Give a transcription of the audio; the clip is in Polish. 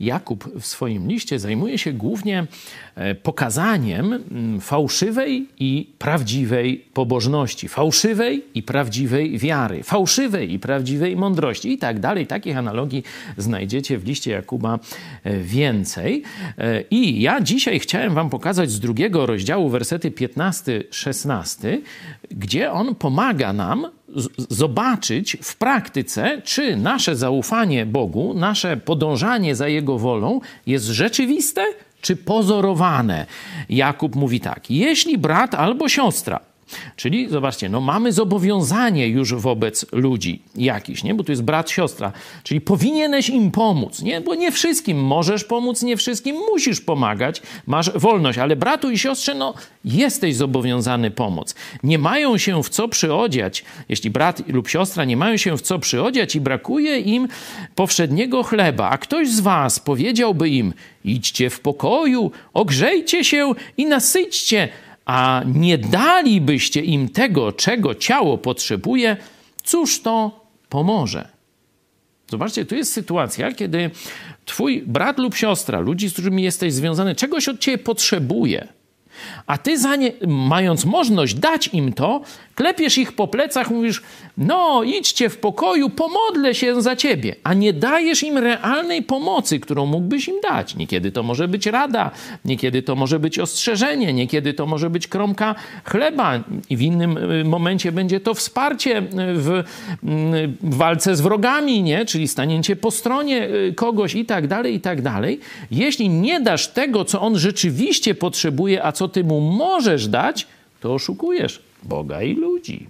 Jakub w swoim liście zajmuje się głównie e, pokazaniem mm, fałszywej i prawdziwej pobożności, fałszywej i prawdziwej wiary, fałszywej i prawdziwej mądrości i tak dalej. Takich analogii znajdziecie w liście Jakuba e, więcej. E, I ja dzisiaj chciałem Wam pokazać z drugiego rozdziału, wersety 15-16, gdzie on pomaga nam zobaczyć w praktyce, czy nasze zaufanie Bogu, nasze podążanie za Jego wolą jest rzeczywiste, czy pozorowane. Jakub mówi tak: jeśli brat albo siostra Czyli zobaczcie, no mamy zobowiązanie już wobec ludzi jakiś, nie? Bo tu jest brat, siostra. Czyli powinieneś im pomóc, nie? Bo nie wszystkim możesz pomóc, nie wszystkim musisz pomagać, masz wolność, ale bratu i siostrze, no jesteś zobowiązany pomóc. Nie mają się w co przyodziać, jeśli brat lub siostra nie mają się w co przyodziać i brakuje im powszedniego chleba, a ktoś z was powiedziałby im, idźcie w pokoju, ogrzejcie się i nasyćcie, a nie dalibyście im tego, czego ciało potrzebuje, cóż to pomoże? Zobaczcie, tu jest sytuacja, kiedy twój brat lub siostra, ludzi, z którymi jesteś związany, czegoś od ciebie potrzebuje. A ty, nie, mając możliwość dać im to, klepiesz ich po plecach, mówisz: No, idźcie w pokoju, pomodlę się za ciebie, a nie dajesz im realnej pomocy, którą mógłbyś im dać. Niekiedy to może być rada, niekiedy to może być ostrzeżenie, niekiedy to może być kromka chleba, i w innym y, momencie będzie to wsparcie y, w, w walce z wrogami, nie? czyli stanięcie po stronie y, kogoś i tak dalej, i tak dalej. Jeśli nie dasz tego, co on rzeczywiście potrzebuje, a co ty mu możesz dać, to oszukujesz Boga i ludzi.